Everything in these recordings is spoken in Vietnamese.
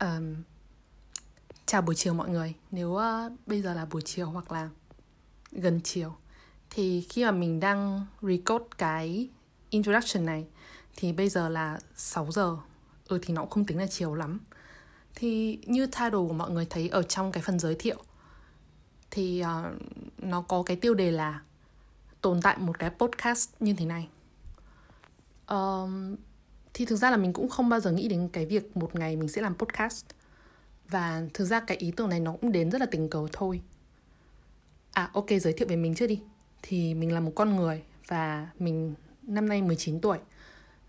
Um, chào buổi chiều mọi người. Nếu uh, bây giờ là buổi chiều hoặc là gần chiều thì khi mà mình đang record cái introduction này thì bây giờ là 6 giờ. Ừ thì nó cũng không tính là chiều lắm. Thì như title của mọi người thấy ở trong cái phần giới thiệu thì uh, nó có cái tiêu đề là tồn tại một cái podcast như thế này. Um, thì thực ra là mình cũng không bao giờ nghĩ đến cái việc một ngày mình sẽ làm podcast. Và thực ra cái ý tưởng này nó cũng đến rất là tình cờ thôi. À ok giới thiệu về mình trước đi. Thì mình là một con người và mình năm nay 19 tuổi.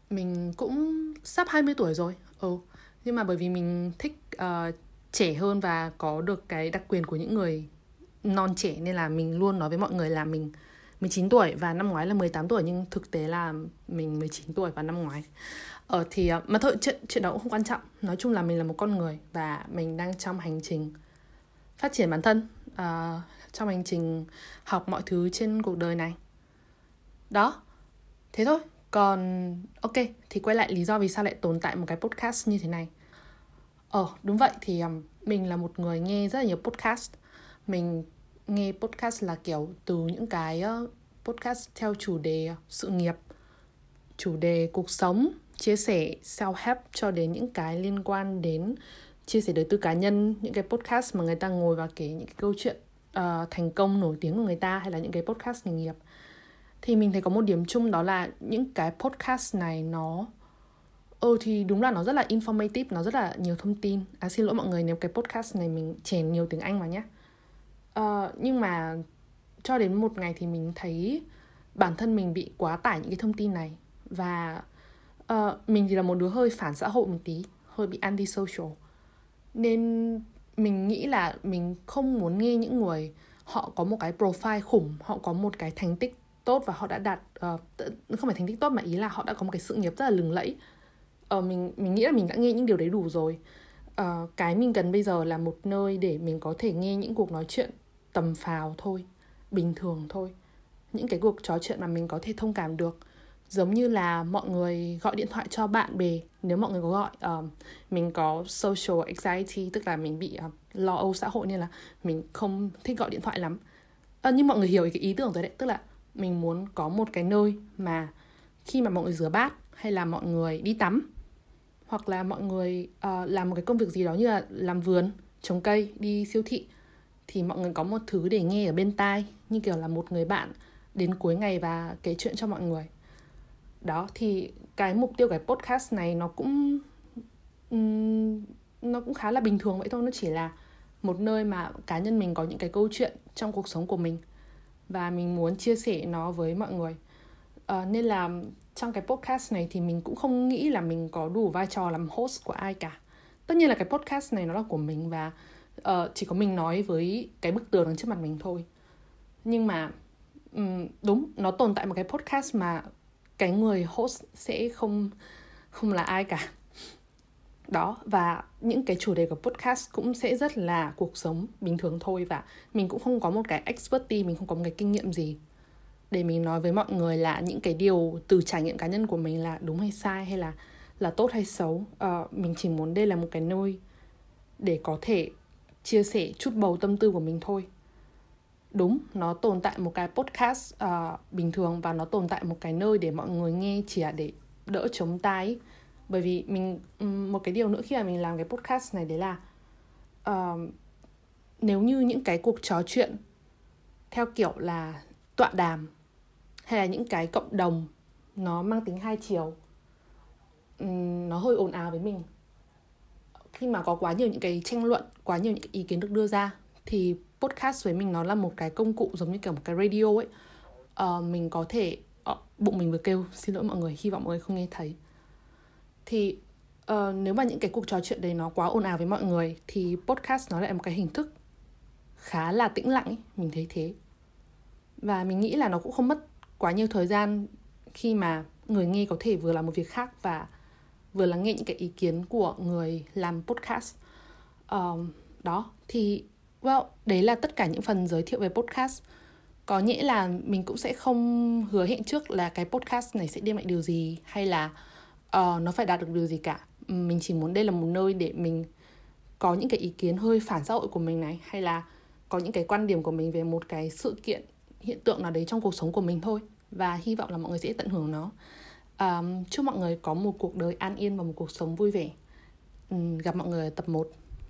Mình cũng sắp 20 tuổi rồi ừ. Nhưng mà bởi vì mình thích uh, trẻ hơn và có được cái đặc quyền của những người non trẻ nên là mình luôn nói với mọi người là mình 19 tuổi và năm ngoái là 18 tuổi nhưng thực tế là mình 19 tuổi và năm ngoái. ở thì ờ, mà thôi chuyện chuyện đó cũng không quan trọng. Nói chung là mình là một con người và mình đang trong hành trình phát triển bản thân, uh, trong hành trình học mọi thứ trên cuộc đời này. Đó. Thế thôi. Còn ok thì quay lại lý do vì sao lại tồn tại một cái podcast như thế này. Ờ đúng vậy thì um, mình là một người nghe rất là nhiều podcast. Mình nghe podcast là kiểu từ những cái ờ, podcast theo chủ đề sự nghiệp, chủ đề cuộc sống, chia sẻ self-help cho đến những cái liên quan đến chia sẻ đời tư cá nhân, những cái podcast mà người ta ngồi và kể những cái câu chuyện uh, thành công nổi tiếng của người ta hay là những cái podcast nghề nghiệp. Thì mình thấy có một điểm chung đó là những cái podcast này nó Ừ thì đúng là nó rất là informative, nó rất là nhiều thông tin. À xin lỗi mọi người nếu cái podcast này mình chèn nhiều tiếng Anh vào nhé. Uh, nhưng mà cho đến một ngày thì mình thấy bản thân mình bị quá tải những cái thông tin này. Và uh, mình thì là một đứa hơi phản xã hội một tí hơi bị anti social nên mình nghĩ là mình không muốn nghe những người họ có một cái profile khủng họ có một cái thành tích tốt và họ đã đạt uh, không phải thành tích tốt mà ý là họ đã có một cái sự nghiệp rất là lừng lẫy. Uh, mình mình nghĩ là mình đã nghe những điều đấy đủ rồi. Uh, cái mình cần bây giờ là một nơi để mình có thể nghe những cuộc nói chuyện tầm phào thôi bình thường thôi. Những cái cuộc trò chuyện mà mình có thể thông cảm được. Giống như là mọi người gọi điện thoại cho bạn bè nếu mọi người có gọi um, mình có social anxiety tức là mình bị uh, lo âu xã hội nên là mình không thích gọi điện thoại lắm. À, nhưng mọi người hiểu cái ý tưởng rồi đấy tức là mình muốn có một cái nơi mà khi mà mọi người rửa bát hay là mọi người đi tắm hoặc là mọi người uh, làm một cái công việc gì đó như là làm vườn trồng cây đi siêu thị thì mọi người có một thứ để nghe ở bên tai như kiểu là một người bạn đến cuối ngày và kể chuyện cho mọi người. Đó thì cái mục tiêu cái podcast này nó cũng um, nó cũng khá là bình thường vậy thôi. Nó chỉ là một nơi mà cá nhân mình có những cái câu chuyện trong cuộc sống của mình và mình muốn chia sẻ nó với mọi người. À, nên là trong cái podcast này thì mình cũng không nghĩ là mình có đủ vai trò làm host của ai cả. Tất nhiên là cái podcast này nó là của mình và uh, chỉ có mình nói với cái bức tường đằng trước mặt mình thôi. Nhưng mà um, đúng nó tồn tại một cái podcast mà cái người host sẽ không không là ai cả. Đó và những cái chủ đề của podcast cũng sẽ rất là cuộc sống bình thường thôi và mình cũng không có một cái expertise mình không có một cái kinh nghiệm gì để mình nói với mọi người là những cái điều từ trải nghiệm cá nhân của mình là đúng hay sai hay là là tốt hay xấu. Uh, mình chỉ muốn đây là một cái nơi để có thể chia sẻ chút bầu tâm tư của mình thôi. Đúng nó tồn tại một cái podcast uh, bình thường và nó tồn tại một cái nơi để mọi người nghe chỉ là để đỡ chống tai. Bởi vì mình một cái điều nữa khi mà mình làm cái podcast này đấy là uh, nếu như những cái cuộc trò chuyện theo kiểu là tọa đàm hay là những cái cộng đồng nó mang tính hai chiều um, nó hơi ồn ào với mình khi mà có quá nhiều những cái tranh luận quá nhiều những cái ý kiến được đưa ra thì podcast với mình nó là một cái công cụ giống như kiểu một cái radio ấy. Uh, mình có thể uh, bụng mình vừa kêu xin lỗi mọi người hy vọng mọi người không nghe thấy. Thì uh, nếu mà những cái cuộc trò chuyện đấy nó quá ồn ào với mọi người thì podcast nó lại một cái hình thức khá là tĩnh lặng ấy, mình thấy thế. Và mình nghĩ là nó cũng không mất quá nhiều thời gian khi mà người nghe có thể vừa làm một việc khác và vừa lắng nghe những cái ý kiến của người làm podcast. Um, đó thì well đấy là tất cả những phần giới thiệu về podcast. Có nghĩa là mình cũng sẽ không hứa hẹn trước là cái podcast này sẽ đem lại điều gì hay là uh, nó phải đạt được điều gì cả. Mình chỉ muốn đây là một nơi để mình có những cái ý kiến hơi phản xã hội của mình này hay là có những cái quan điểm của mình về một cái sự kiện hiện tượng nào đấy trong cuộc sống của mình thôi. Và hy vọng là mọi người sẽ tận hưởng nó um, chúc mọi người có một cuộc đời an yên và một cuộc sống vui vẻ. Um, gặp mọi người ở tập 1